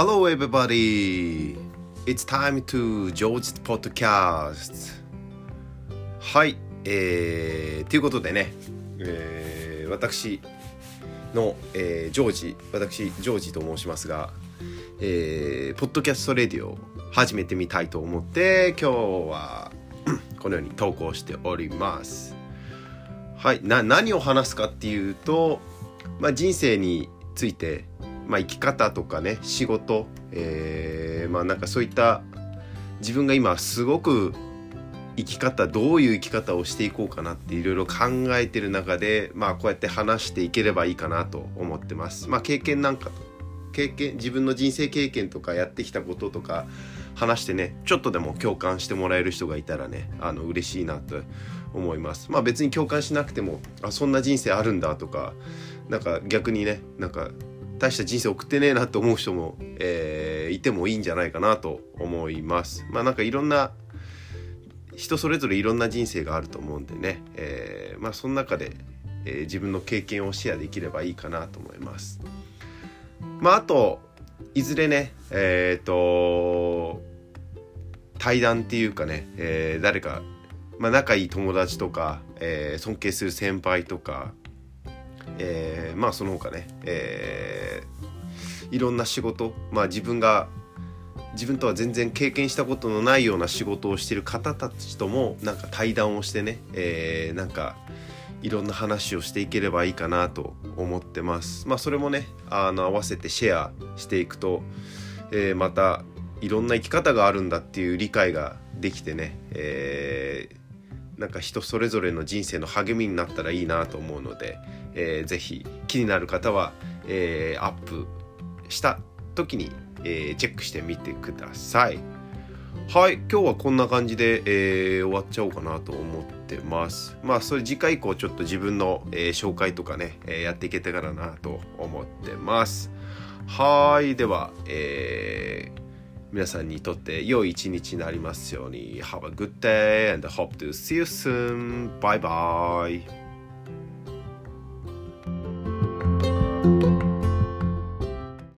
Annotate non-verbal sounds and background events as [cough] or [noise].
Hello, everybody. It's time to George's podcast. はい、えー、ということでね、えー、私の、えー、ジョージ、私、ジョージと申しますが、えー、ポッドキャストレディオを始めてみたいと思って、今日は [clears throat] このように投稿しております。はい、な何を話すかっていうと、まあ、人生について、まあ、生き方とかね仕事、えー、まあなんかそういった自分が今すごく生き方どういう生き方をしていこうかなっていろいろ考えてる中でまあこうやって話していければいいかなと思ってます。まあ経験なんか経験自分の人生経験とかやってきたこととか話してねちょっとでも共感してもらえる人がいたらねあの嬉しいなと思いますまあ別に共感しなくてもあそんな人生あるんだとかなんか逆にねなんか大した人生送ってねえなと思う人も、えー、いてもいいんじゃないかなと思います。まあなんかいろんな人それぞれいろんな人生があると思うんでね、えー、まあその中で、えー、自分の経験をシェアできればいいかなと思います。まああといずれねえっ、ー、と対談っていうかね、えー、誰か、まあ、仲いい友達とか、えー、尊敬する先輩とか、えー、まあその他ね、えー、いろんな仕事、まあ、自分が自分とは全然経験したことのないような仕事をしてる方たちともなんか対談をしてね、えー、なんかいろんな話をしていければいいかなと思ってます。まあそれもねあの合わせてシェアしていくと、えー、またいろんな生き方があるんだっていう理解ができてね、えー、なんか人それぞれの人生の励みになったらいいなと思うので、えー、ぜひ気になる方は、えー、アップした時に、えー、チェックしてみてください。はい今日はこんな感じで、えー、終わっちゃおうかなと思ってますまあそれ次回以降ちょっと自分の、えー、紹介とかね、えー、やっていけたらなと思ってますはいでは、えー、皆さんにとって良い一日になりますように Have a good day and hope to see you soon. Bye bye.